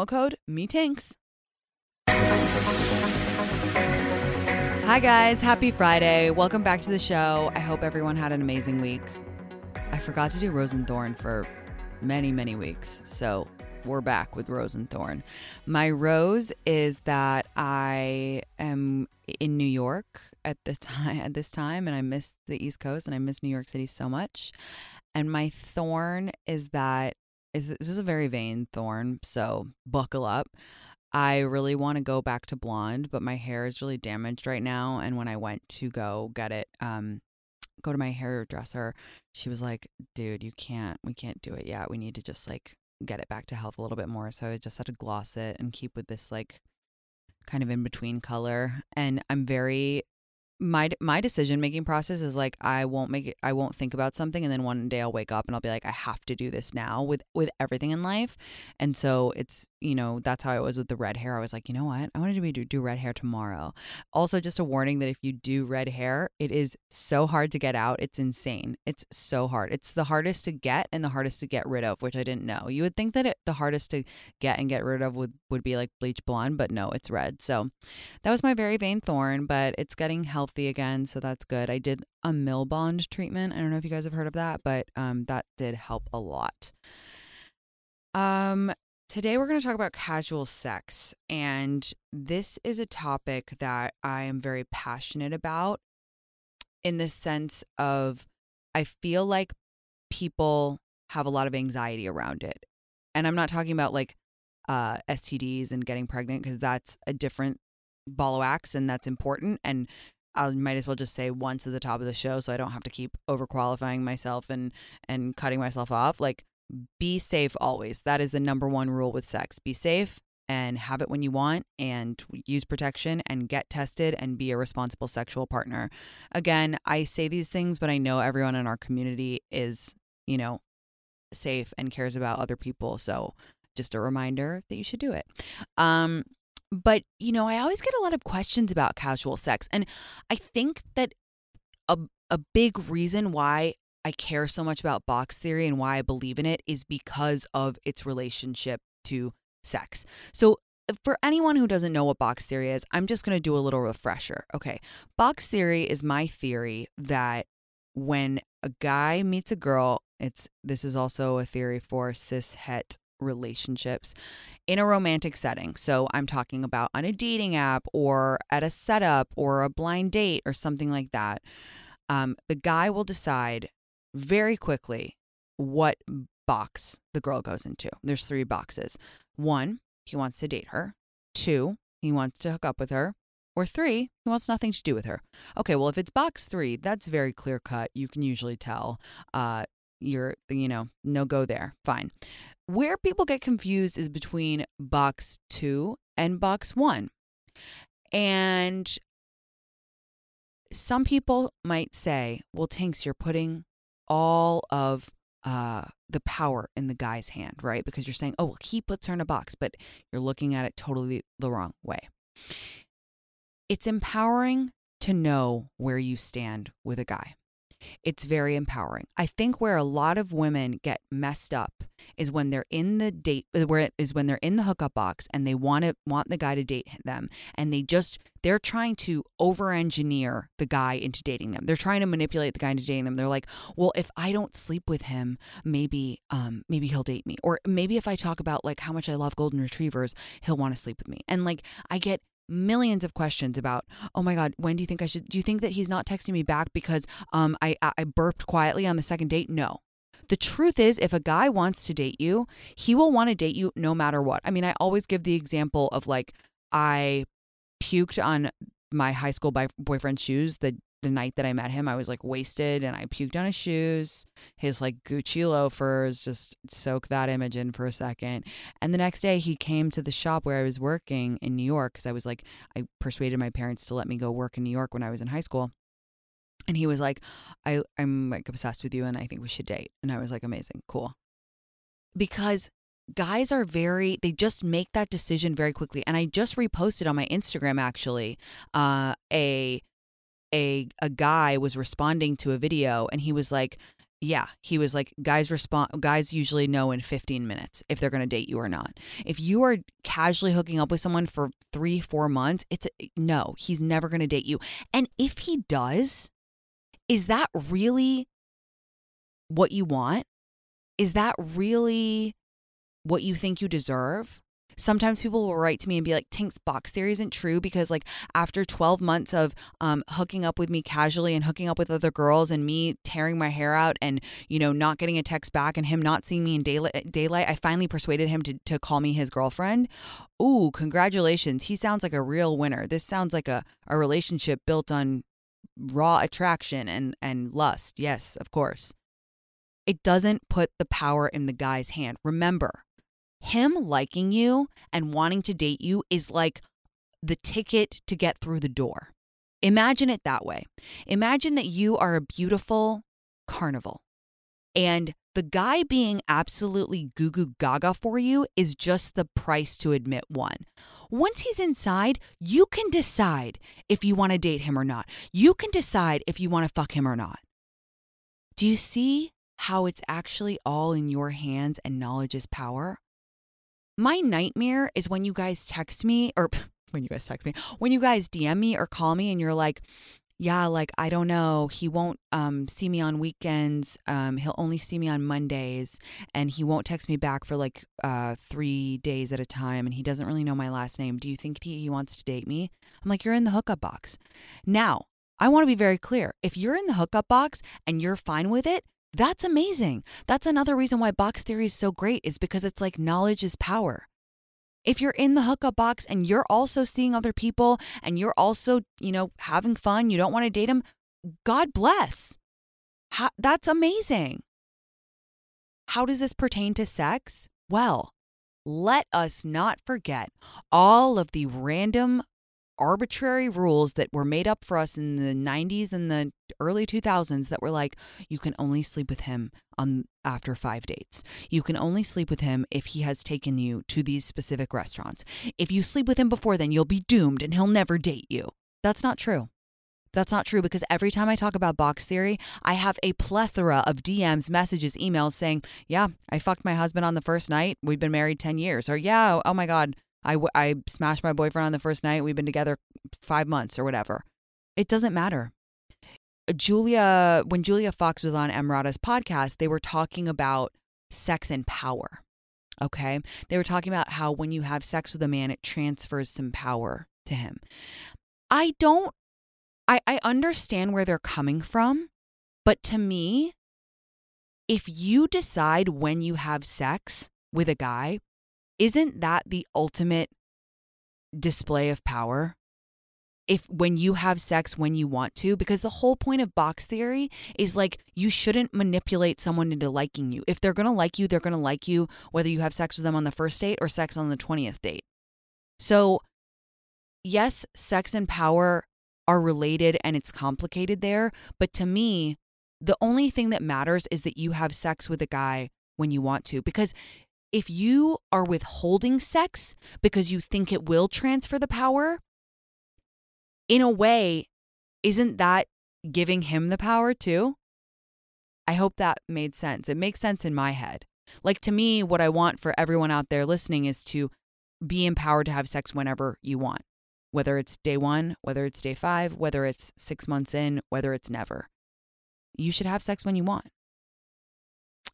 promo code MEETINKS. Hi, guys. Happy Friday. Welcome back to the show. I hope everyone had an amazing week. I forgot to do Rose and Thorn for many, many weeks. So we're back with Rose and Thorn. My rose is that I am in New York at time at this time and I miss the East Coast and I miss New York City so much. And my thorn is that is this is a very vain thorn, so buckle up. I really want to go back to blonde, but my hair is really damaged right now. And when I went to go get it, um, go to my hairdresser, she was like, "Dude, you can't. We can't do it yet. We need to just like get it back to health a little bit more." So I just had to gloss it and keep with this like kind of in between color. And I'm very my my decision making process is like I won't make it I won't think about something and then one day I'll wake up and I'll be like I have to do this now with with everything in life. And so it's you know, that's how I was with the red hair. I was like, you know what? I wanted to be do, do red hair tomorrow. Also, just a warning that if you do red hair, it is so hard to get out. It's insane. It's so hard. It's the hardest to get and the hardest to get rid of, which I didn't know. You would think that it, the hardest to get and get rid of would, would be like bleach blonde, but no, it's red. So that was my very vain thorn, but it's getting healthy again. So that's good. I did a Milbon treatment. I don't know if you guys have heard of that, but um, that did help a lot. Um, Today, we're going to talk about casual sex. And this is a topic that I am very passionate about in the sense of I feel like people have a lot of anxiety around it. And I'm not talking about like uh, STDs and getting pregnant because that's a different ball of wax and that's important. And I might as well just say once at the top of the show so I don't have to keep overqualifying myself and and cutting myself off. Like be safe always. That is the number one rule with sex. Be safe and have it when you want and use protection and get tested and be a responsible sexual partner. Again, I say these things, but I know everyone in our community is, you know, safe and cares about other people. So just a reminder that you should do it. Um, but, you know, I always get a lot of questions about casual sex. And I think that a, a big reason why I care so much about box theory and why I believe in it is because of its relationship to sex. So, for anyone who doesn't know what box theory is, I'm just going to do a little refresher. Okay. Box theory is my theory that when a guy meets a girl, it's this is also a theory for cis het relationships in a romantic setting. So I'm talking about on a dating app or at a setup or a blind date or something like that. Um, the guy will decide very quickly what box the girl goes into. There's three boxes. One, he wants to date her. Two, he wants to hook up with her. Or three, he wants nothing to do with her. Okay, well, if it's box three, that's very clear cut. You can usually tell. Uh, you're, you know, no go there. Fine. Where people get confused is between box two and box one. And some people might say, well, Tinx, you're putting all of uh, the power in the guy's hand, right? Because you're saying, oh, well, he puts her in a box, but you're looking at it totally the wrong way. It's empowering to know where you stand with a guy. It's very empowering. I think where a lot of women get messed up is when they're in the date uh, where is when they're in the hookup box and they want to want the guy to date them and they just they're trying to over engineer the guy into dating them. They're trying to manipulate the guy into dating them. They're like, "Well, if I don't sleep with him, maybe um maybe he'll date me." Or maybe if I talk about like how much I love golden retrievers, he'll want to sleep with me. And like I get millions of questions about, oh my God, when do you think I should? Do you think that he's not texting me back because um, I, I burped quietly on the second date? No. The truth is, if a guy wants to date you, he will want to date you no matter what. I mean, I always give the example of like, I puked on my high school boyfriend's shoes the the night that I met him, I was like wasted and I puked on his shoes. His like Gucci loafers, just soak that image in for a second. And the next day he came to the shop where I was working in New York because I was like, I persuaded my parents to let me go work in New York when I was in high school. And he was like, I, I'm like obsessed with you and I think we should date. And I was like, amazing, cool. Because guys are very they just make that decision very quickly and i just reposted on my instagram actually uh, a a a guy was responding to a video and he was like yeah he was like guys respond guys usually know in 15 minutes if they're going to date you or not. If you are casually hooking up with someone for 3 4 months it's a, no he's never going to date you. And if he does is that really what you want? Is that really what you think you deserve sometimes people will write to me and be like, Tinx's box theory isn't true because, like, after 12 months of um, hooking up with me casually and hooking up with other girls and me tearing my hair out and, you know, not getting a text back and him not seeing me in daylight, daylight I finally persuaded him to, to call me his girlfriend. Ooh, congratulations. He sounds like a real winner. This sounds like a, a relationship built on raw attraction and, and lust. Yes, of course. It doesn't put the power in the guy's hand. Remember, him liking you and wanting to date you is like the ticket to get through the door. Imagine it that way. Imagine that you are a beautiful carnival and the guy being absolutely goo goo gaga for you is just the price to admit one. Once he's inside, you can decide if you want to date him or not. You can decide if you want to fuck him or not. Do you see how it's actually all in your hands and knowledge is power? My nightmare is when you guys text me or when you guys text me, when you guys DM me or call me and you're like, yeah, like I don't know, he won't um, see me on weekends. Um, he'll only see me on Mondays, and he won't text me back for like uh, three days at a time. And he doesn't really know my last name. Do you think he, he wants to date me? I'm like, you're in the hookup box. Now, I want to be very clear. If you're in the hookup box and you're fine with it, that's amazing. That's another reason why box theory is so great, is because it's like knowledge is power. If you're in the hookup box and you're also seeing other people and you're also, you know, having fun, you don't want to date them, God bless. How, that's amazing. How does this pertain to sex? Well, let us not forget all of the random arbitrary rules that were made up for us in the 90s and the early 2000s that were like you can only sleep with him on after 5 dates. You can only sleep with him if he has taken you to these specific restaurants. If you sleep with him before then you'll be doomed and he'll never date you. That's not true. That's not true because every time I talk about box theory, I have a plethora of DMs, messages, emails saying, Yeah, I fucked my husband on the first night. We've been married 10 years. Or, Yeah, oh my God, I, w- I smashed my boyfriend on the first night. We've been together five months or whatever. It doesn't matter. Julia, when Julia Fox was on Emrata's podcast, they were talking about sex and power. Okay. They were talking about how when you have sex with a man, it transfers some power to him. I don't, I, I understand where they're coming from, but to me, if you decide when you have sex with a guy, isn't that the ultimate display of power? if when you have sex when you want to because the whole point of box theory is like you shouldn't manipulate someone into liking you. If they're to like you, they're to like you whether you have sex with them on the first date or sex on the 20th date. So, yes, sex and power are related and it's complicated there, but to me, the only thing that matters is that you have sex with a guy when you want to because if you are withholding sex because you think it will transfer the power, in a way, isn't that giving him the power too? I hope that made sense. It makes sense in my head. Like to me, what I want for everyone out there listening is to be empowered to have sex whenever you want, whether it's day one, whether it's day five, whether it's six months in, whether it's never. You should have sex when you want.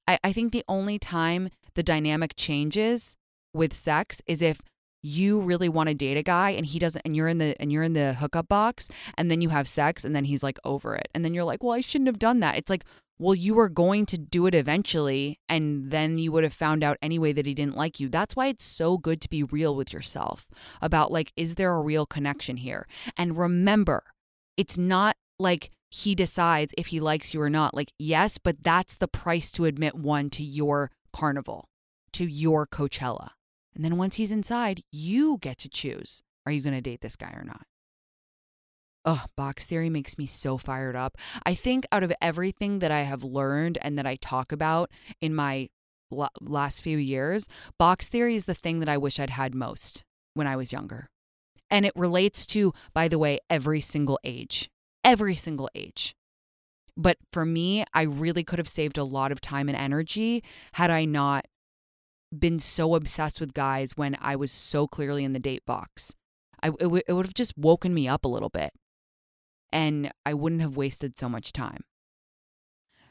I, I think the only time the dynamic changes with sex is if you really want to date a guy and he doesn't and you're in the and you're in the hookup box and then you have sex and then he's like over it. And then you're like well i shouldn't have done that. It's like well you were going to do it eventually and then you would have found out anyway that he didn't like you. That's why it's so good to be real with yourself about like is there a real connection here? And remember it's not like he decides if he likes you or not. Like yes but that's the price to admit one to your carnival to your coachella and then once he's inside, you get to choose are you going to date this guy or not? Oh, box theory makes me so fired up. I think out of everything that I have learned and that I talk about in my last few years, box theory is the thing that I wish I'd had most when I was younger. And it relates to, by the way, every single age, every single age. But for me, I really could have saved a lot of time and energy had I not been so obsessed with guys when I was so clearly in the date box. I, it, w- it would have just woken me up a little bit and I wouldn't have wasted so much time.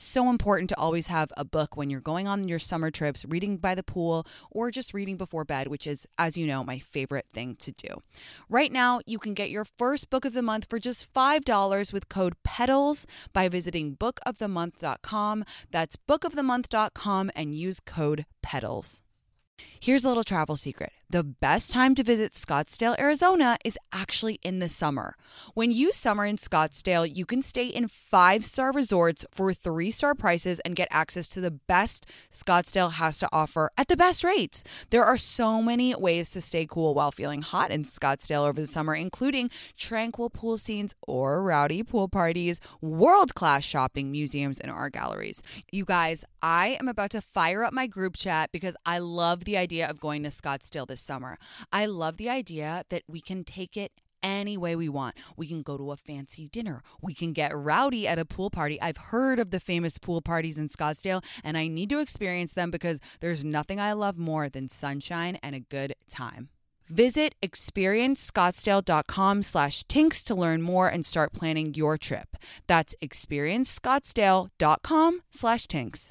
so important to always have a book when you're going on your summer trips, reading by the pool, or just reading before bed, which is, as you know, my favorite thing to do. Right now, you can get your first book of the month for just $5 with code PETALS by visiting bookofthemonth.com. That's bookofthemonth.com and use code PETALS. Here's a little travel secret The best time to visit Scottsdale, Arizona is actually in the summer. When you summer in Scottsdale, you can stay in five star resorts for three star prices and get access to the best Scottsdale has to offer at the best rates. There are so many ways to stay cool while feeling hot in Scottsdale over the summer, including tranquil pool scenes or rowdy pool parties, world class shopping, museums, and art galleries. You guys, I am about to fire up my group chat because I love the idea of going to Scottsdale this summer. I love the idea that we can take it any way we want. We can go to a fancy dinner. We can get rowdy at a pool party. I've heard of the famous pool parties in Scottsdale and I need to experience them because there's nothing I love more than sunshine and a good time. Visit experiencescottsdale.com slash tinx to learn more and start planning your trip. That's experiencescottsdale.com slash tinx.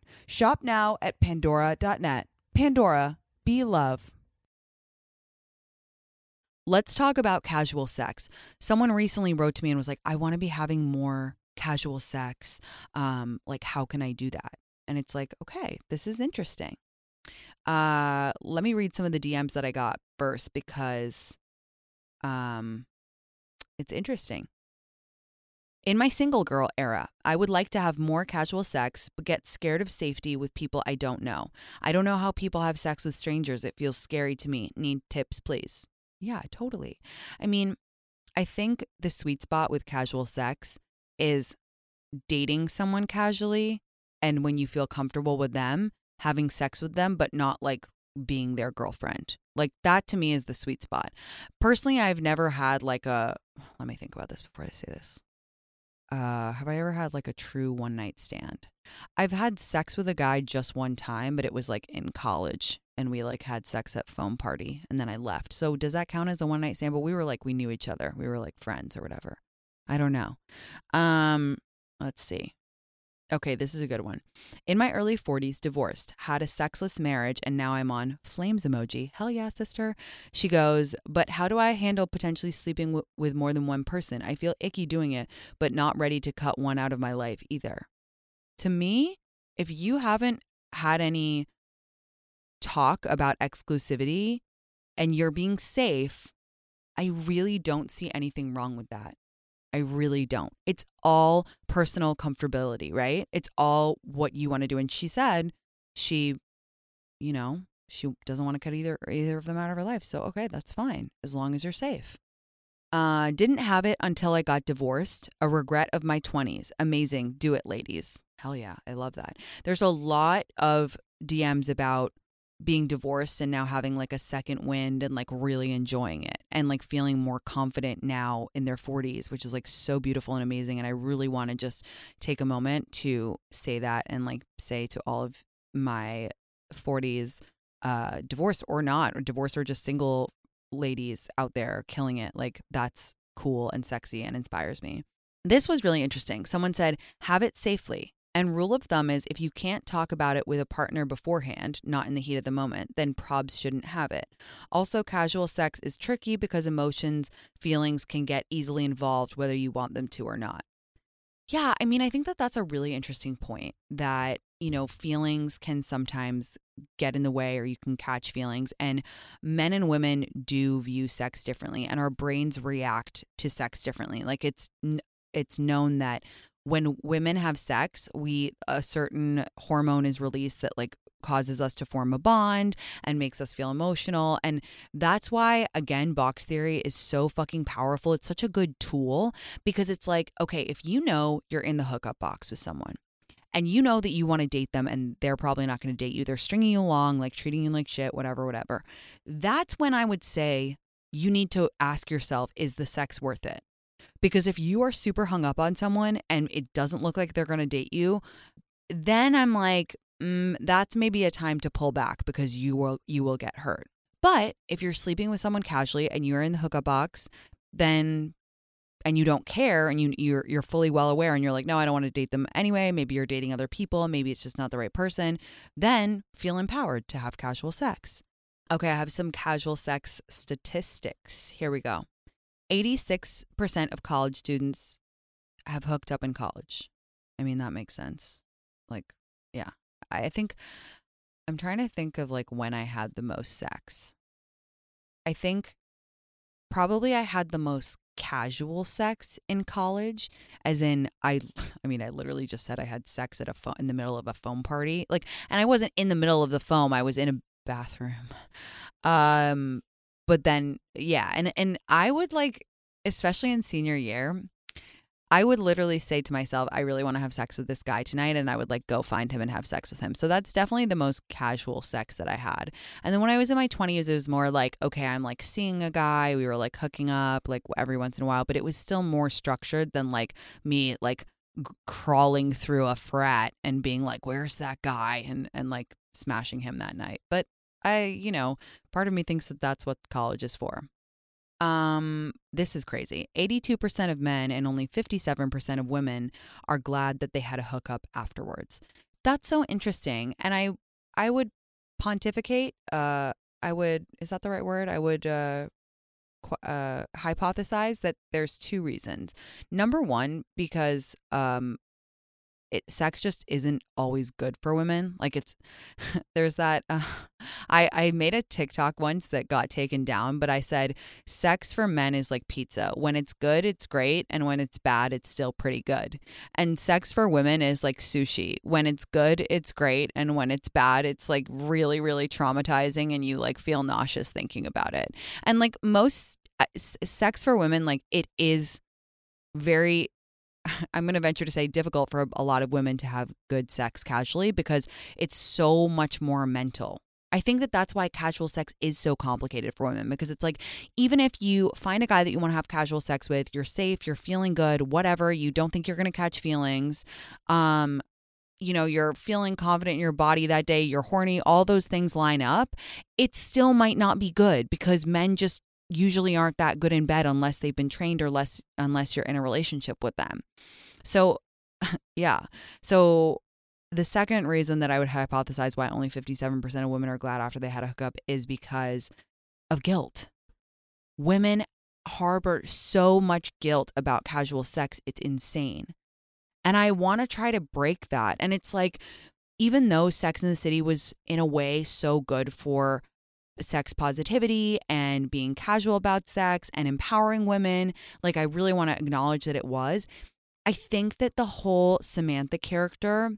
Shop now at pandora.net. Pandora, be love. Let's talk about casual sex. Someone recently wrote to me and was like, I want to be having more casual sex. Um, like, how can I do that? And it's like, okay, this is interesting. Uh, let me read some of the DMs that I got first because um, it's interesting. In my single girl era, I would like to have more casual sex, but get scared of safety with people I don't know. I don't know how people have sex with strangers. It feels scary to me. Need tips, please. Yeah, totally. I mean, I think the sweet spot with casual sex is dating someone casually and when you feel comfortable with them, having sex with them, but not like being their girlfriend. Like that to me is the sweet spot. Personally, I've never had like a let me think about this before I say this uh, have I ever had like a true one night stand? I've had sex with a guy just one time, but it was like in college and we like had sex at foam party and then I left. So does that count as a one night stand? But we were like we knew each other. We were like friends or whatever. I don't know. Um, let's see. Okay, this is a good one. In my early 40s, divorced, had a sexless marriage, and now I'm on flames emoji. Hell yeah, sister. She goes, But how do I handle potentially sleeping w- with more than one person? I feel icky doing it, but not ready to cut one out of my life either. To me, if you haven't had any talk about exclusivity and you're being safe, I really don't see anything wrong with that. I really don't. It's all personal comfortability, right? It's all what you want to do. And she said she, you know, she doesn't want to cut either either of them out of her life. So okay, that's fine as long as you're safe. Uh, didn't have it until I got divorced. A regret of my 20s. Amazing. Do it, ladies. Hell yeah. I love that. There's a lot of DMs about being divorced and now having like a second wind and like really enjoying it and like feeling more confident now in their 40s which is like so beautiful and amazing and I really want to just take a moment to say that and like say to all of my 40s uh divorce or not or divorce or just single ladies out there killing it like that's cool and sexy and inspires me. This was really interesting. Someone said have it safely and rule of thumb is if you can't talk about it with a partner beforehand, not in the heat of the moment, then probs shouldn't have it. Also, casual sex is tricky because emotions, feelings can get easily involved whether you want them to or not. Yeah, I mean, I think that that's a really interesting point that, you know, feelings can sometimes get in the way or you can catch feelings. And men and women do view sex differently and our brains react to sex differently. Like it's, it's known that when women have sex, we a certain hormone is released that like causes us to form a bond and makes us feel emotional. And that's why, again, box theory is so fucking powerful. It's such a good tool because it's like, okay, if you know you're in the hookup box with someone, and you know that you want to date them and they're probably not going to date you. They're stringing you along, like treating you like shit, whatever, whatever. That's when I would say you need to ask yourself, is the sex worth it? Because if you are super hung up on someone and it doesn't look like they're going to date you, then I'm like, mm, that's maybe a time to pull back because you will you will get hurt. But if you're sleeping with someone casually and you're in the hookup box, then and you don't care and you you're you're fully well aware and you're like no I don't want to date them anyway. Maybe you're dating other people. Maybe it's just not the right person. Then feel empowered to have casual sex. Okay I have some casual sex statistics. Here we go 86% of college students have hooked up in college. I mean that makes sense. Like yeah. I think I'm trying to think of like when I had the most sex. I think probably I had the most casual sex in college as in I I mean I literally just said I had sex at a phone in the middle of a foam party. Like and I wasn't in the middle of the foam I was in a bathroom. Um but then yeah and and I would like especially in senior year I would literally say to myself, I really want to have sex with this guy tonight. And I would like go find him and have sex with him. So that's definitely the most casual sex that I had. And then when I was in my 20s, it was more like, okay, I'm like seeing a guy. We were like hooking up like every once in a while, but it was still more structured than like me like g- crawling through a frat and being like, where's that guy? And, and like smashing him that night. But I, you know, part of me thinks that that's what college is for. Um, this is crazy. 82% of men and only 57% of women are glad that they had a hookup afterwards. That's so interesting. And I I would pontificate, uh I would is that the right word? I would uh uh, hypothesize that there's two reasons. Number one, because um, it sex just isn't always good for women. Like it's there's that uh, I I made a TikTok once that got taken down, but I said sex for men is like pizza. When it's good, it's great, and when it's bad, it's still pretty good. And sex for women is like sushi. When it's good, it's great, and when it's bad, it's like really really traumatizing and you like feel nauseous thinking about it. And like most uh, sex for women like it is very I'm going to venture to say difficult for a lot of women to have good sex casually because it's so much more mental. I think that that's why casual sex is so complicated for women because it's like even if you find a guy that you want to have casual sex with, you're safe, you're feeling good, whatever, you don't think you're going to catch feelings, um you know, you're feeling confident in your body that day, you're horny, all those things line up, it still might not be good because men just usually aren't that good in bed unless they've been trained or less unless you're in a relationship with them. So, yeah. So the second reason that I would hypothesize why only 57% of women are glad after they had a hookup is because of guilt. Women harbor so much guilt about casual sex, it's insane. And I want to try to break that. And it's like, even though Sex in the City was in a way so good for sex positivity and being casual about sex and empowering women. Like, I really want to acknowledge that it was. I think that the whole Samantha character,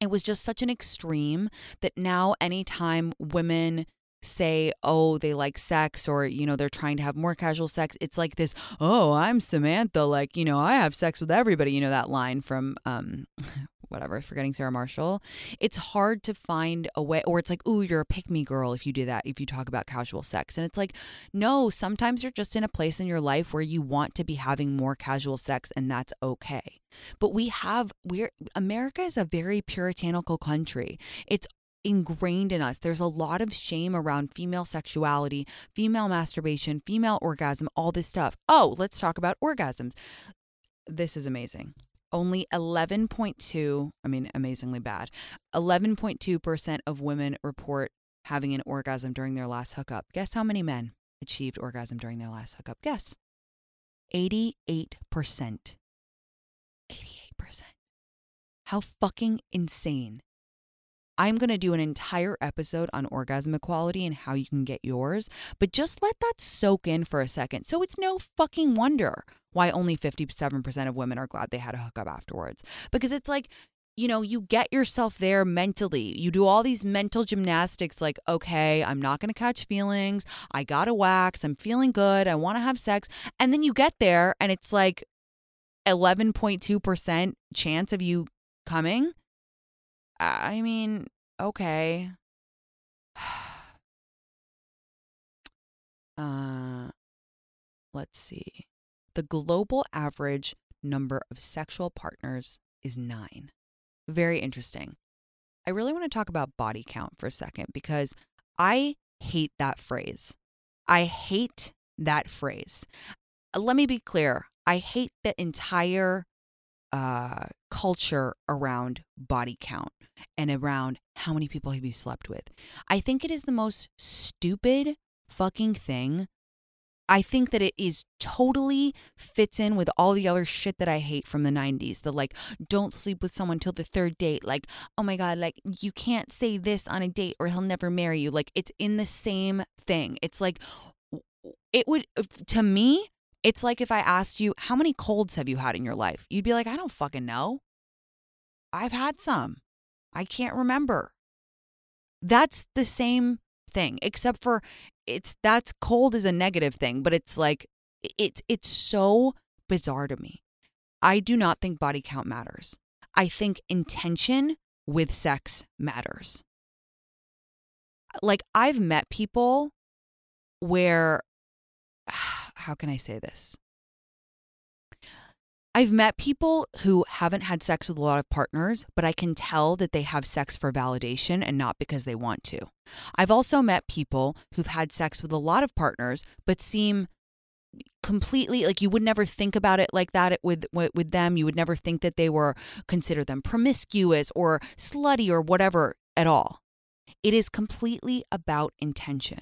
it was just such an extreme that now, anytime women say, oh, they like sex or, you know, they're trying to have more casual sex, it's like this, oh, I'm Samantha. Like, you know, I have sex with everybody. You know, that line from, um, whatever, forgetting Sarah Marshall. It's hard to find a way, or it's like, ooh, you're a pick me girl if you do that, if you talk about casual sex. And it's like, no, sometimes you're just in a place in your life where you want to be having more casual sex, and that's okay. But we have, we're, America is a very puritanical country. It's ingrained in us. There's a lot of shame around female sexuality, female masturbation, female orgasm, all this stuff. Oh, let's talk about orgasms. This is amazing only 11.2, I mean, amazingly bad, 11.2% of women report having an orgasm during their last hookup. Guess how many men achieved orgasm during their last hookup? Guess. 88%. 88%. How fucking insane I'm going to do an entire episode on orgasm equality and how you can get yours, but just let that soak in for a second. So it's no fucking wonder why only 57% of women are glad they had a hookup afterwards. Because it's like, you know, you get yourself there mentally. You do all these mental gymnastics like, okay, I'm not going to catch feelings. I got to wax. I'm feeling good. I want to have sex. And then you get there and it's like 11.2% chance of you coming. I mean, okay. Uh, let's see. The global average number of sexual partners is nine. Very interesting. I really want to talk about body count for a second because I hate that phrase. I hate that phrase. Uh, let me be clear. I hate the entire uh, culture around body count and around how many people have you slept with. I think it is the most stupid fucking thing I think that it is totally fits in with all the other shit that I hate from the 90s. The like, don't sleep with someone till the third date. Like, oh my God, like, you can't say this on a date or he'll never marry you. Like, it's in the same thing. It's like, it would, to me, it's like if I asked you, how many colds have you had in your life? You'd be like, I don't fucking know. I've had some. I can't remember. That's the same thing, except for it's that's cold is a negative thing, but it's like it's it's so bizarre to me. I do not think body count matters. I think intention with sex matters. Like I've met people where how can I say this? I've met people who haven't had sex with a lot of partners, but I can tell that they have sex for validation and not because they want to. I've also met people who've had sex with a lot of partners, but seem completely like you would never think about it like that with with them you would never think that they were consider them promiscuous or slutty or whatever at all it is completely about intention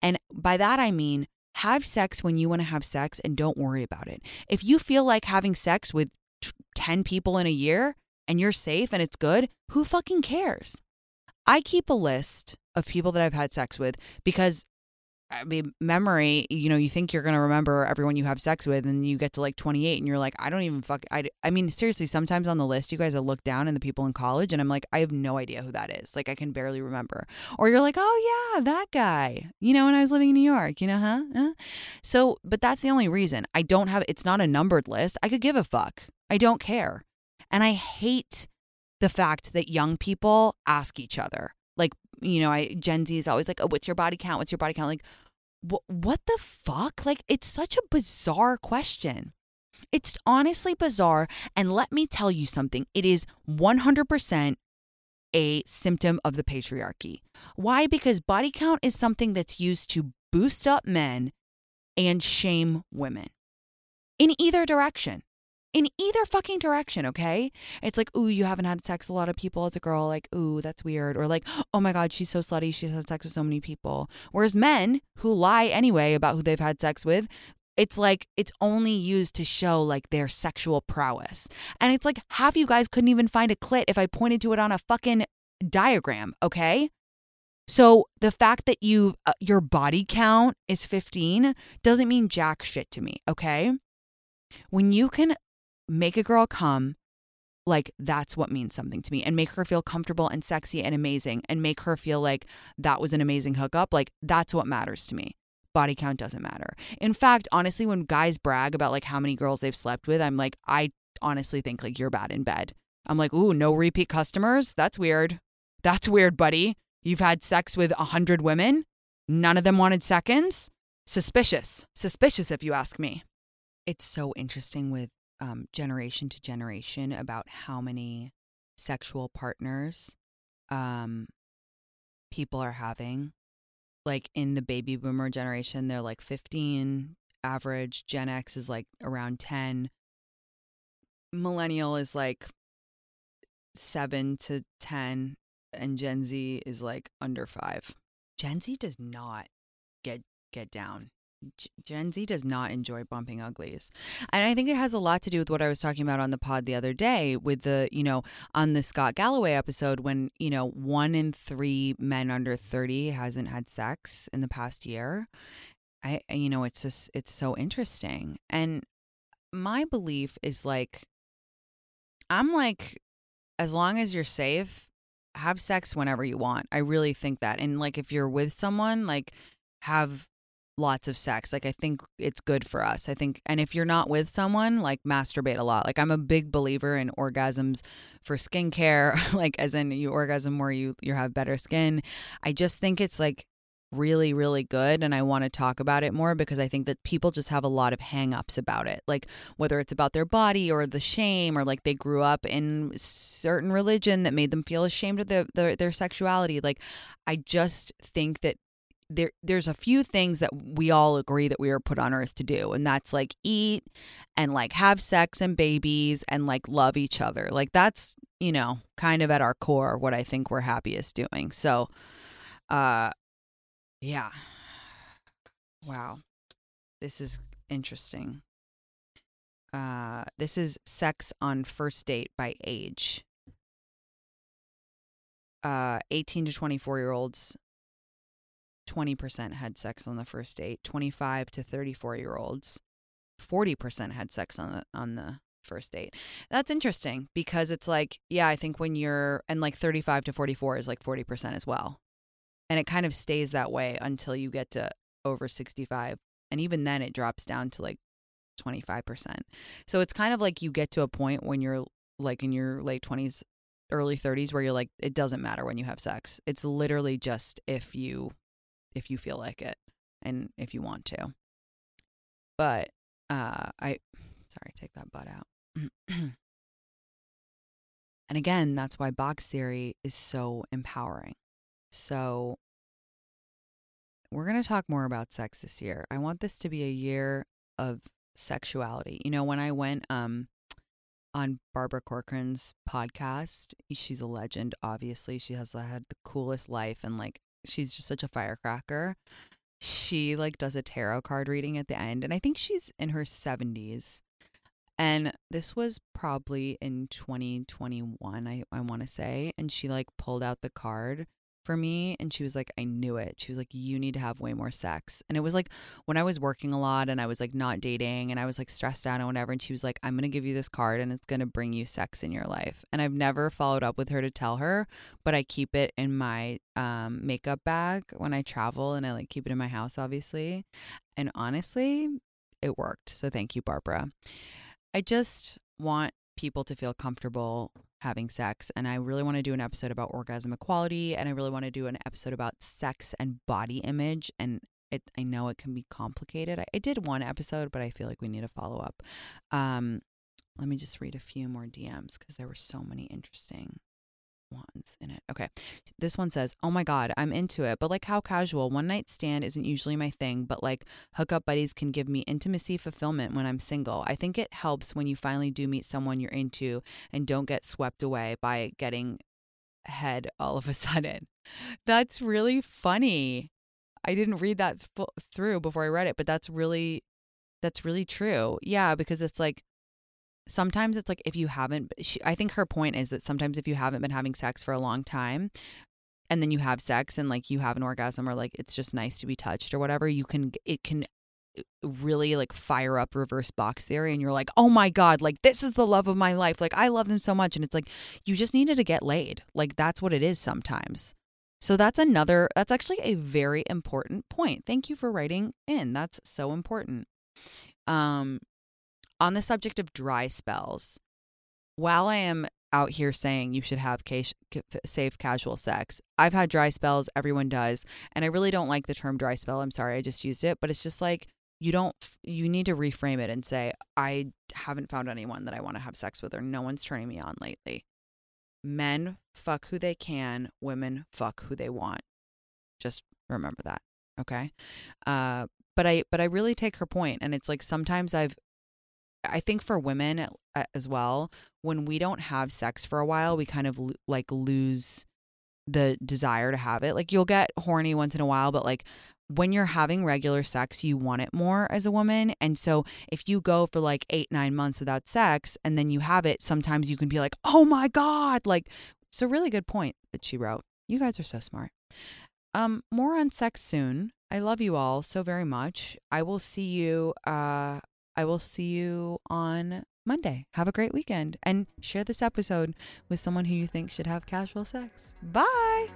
and by that i mean have sex when you want to have sex and don't worry about it. If you feel like having sex with t- 10 people in a year and you're safe and it's good, who fucking cares? I keep a list of people that I've had sex with because I mean, memory, you know, you think you're going to remember everyone you have sex with, and you get to like 28 and you're like, I don't even fuck. I, I mean, seriously, sometimes on the list, you guys I look down and the people in college, and I'm like, I have no idea who that is. Like, I can barely remember. Or you're like, oh, yeah, that guy, you know, when I was living in New York, you know, huh? huh? So, but that's the only reason. I don't have, it's not a numbered list. I could give a fuck. I don't care. And I hate the fact that young people ask each other, like, you know, I Gen Z is always like, "Oh, what's your body count? What's your body count?" Like, what what the fuck? Like, it's such a bizarre question. It's honestly bizarre, and let me tell you something. It is one hundred percent a symptom of the patriarchy. Why? Because body count is something that's used to boost up men and shame women in either direction in either fucking direction, okay? It's like, ooh, you haven't had sex a lot of people as a girl. Like, ooh, that's weird. Or like, oh my God, she's so slutty. She's had sex with so many people. Whereas men who lie anyway about who they've had sex with, it's like it's only used to show like their sexual prowess. And it's like half you guys couldn't even find a clit if I pointed to it on a fucking diagram, okay? So the fact that you uh, your body count is 15 doesn't mean jack shit to me, okay? When you can make a girl come like that's what means something to me and make her feel comfortable and sexy and amazing and make her feel like that was an amazing hookup like that's what matters to me. Body count doesn't matter. In fact honestly when guys brag about like how many girls they've slept with i'm like i honestly think like you're bad in bed. I'm like ooh no repeat customers? That's weird. That's weird buddy. You've had sex with a hundred women? None of them wanted seconds? Suspicious. Suspicious if you ask me. It's so interesting with um, generation to generation about how many sexual partners um, people are having. Like in the baby boomer generation, they're like 15 average. Gen X is like around 10. Millennial is like 7 to 10. And Gen Z is like under 5. Gen Z does not get get down Gen Z does not enjoy bumping uglies. And I think it has a lot to do with what I was talking about on the pod the other day with the, you know, on the Scott Galloway episode when, you know, one in three men under 30 hasn't had sex in the past year. I, you know, it's just, it's so interesting. And my belief is like, I'm like as long as you're safe, have sex whenever you want. I really think that. And like if you're with someone, like have lots of sex. Like I think it's good for us. I think and if you're not with someone, like masturbate a lot. Like I'm a big believer in orgasms for skincare, like as in you orgasm more you you have better skin. I just think it's like really really good and I want to talk about it more because I think that people just have a lot of hang-ups about it. Like whether it's about their body or the shame or like they grew up in certain religion that made them feel ashamed of their their, their sexuality. Like I just think that there there's a few things that we all agree that we are put on earth to do and that's like eat and like have sex and babies and like love each other. Like that's you know kind of at our core what i think we're happiest doing. So uh yeah. Wow. This is interesting. Uh this is sex on first date by age. Uh 18 to 24 year olds 20% had sex on the first date. 25 to 34 year olds, 40% had sex on the on the first date. That's interesting because it's like, yeah, I think when you're and like 35 to 44 is like 40% as well. And it kind of stays that way until you get to over 65. And even then it drops down to like 25%. So it's kind of like you get to a point when you're like in your late 20s, early 30s where you're like it doesn't matter when you have sex. It's literally just if you if you feel like it and if you want to. But uh I sorry, take that butt out. and again, that's why box theory is so empowering. So we're going to talk more about sex this year. I want this to be a year of sexuality. You know, when I went um on Barbara Corcoran's podcast, she's a legend obviously. She has had the coolest life and like she's just such a firecracker. She like does a tarot card reading at the end, and I think she's in her 70s. And this was probably in 2021, I, I want to say. And she like pulled out the card for me and she was like i knew it. She was like you need to have way more sex. And it was like when i was working a lot and i was like not dating and i was like stressed out and whatever and she was like i'm gonna give you this card and it's gonna bring you sex in your life. And i've never followed up with her to tell her but i keep it in my um, makeup bag when i travel and i like keep it in my house obviously. And honestly it worked. So thank you barbara. I just want people to feel comfortable having sex. And I really want to do an episode about orgasm equality. And I really want to do an episode about sex and body image. And it, I know it can be complicated. I, I did one episode, but I feel like we need to follow up. Um, let me just read a few more DMs because there were so many interesting ones in it. Okay. This one says, Oh my God, I'm into it. But like how casual. One night stand isn't usually my thing, but like hookup buddies can give me intimacy fulfillment when I'm single. I think it helps when you finally do meet someone you're into and don't get swept away by getting head all of a sudden. That's really funny. I didn't read that th- through before I read it, but that's really that's really true. Yeah, because it's like sometimes it's like if you haven't she, i think her point is that sometimes if you haven't been having sex for a long time and then you have sex and like you have an orgasm or like it's just nice to be touched or whatever you can it can uh, really like fire up reverse box theory and you're like oh my god like this is the love of my life. Like i love them so much. And it's like you just needed to get laid. Like that's what it is sometimes. So that's another that's actually a very important point. Thank you for writing in. That's so important. Um on the subject of dry spells, while I am out here saying you should have safe casual sex, I've had dry spells. Everyone does. And I really don't like the term dry spell. I'm sorry, I just used it. But it's just like, you don't, you need to reframe it and say, I haven't found anyone that I want to have sex with, or no one's turning me on lately. Men fuck who they can, women fuck who they want. Just remember that. Okay. Uh, but I, but I really take her point, and it's like sometimes I've I think for women as well, when we don't have sex for a while, we kind of like lose the desire to have it. Like you'll get horny once in a while, but like when you're having regular sex, you want it more as a woman. And so if you go for like eight, nine months without sex and then you have it, sometimes you can be like, oh my God. Like, it's a really good point that she wrote. You guys are so smart. Um, more on sex soon. I love you all so very much. I will see you uh I will see you on Monday. Have a great weekend and share this episode with someone who you think should have casual sex. Bye.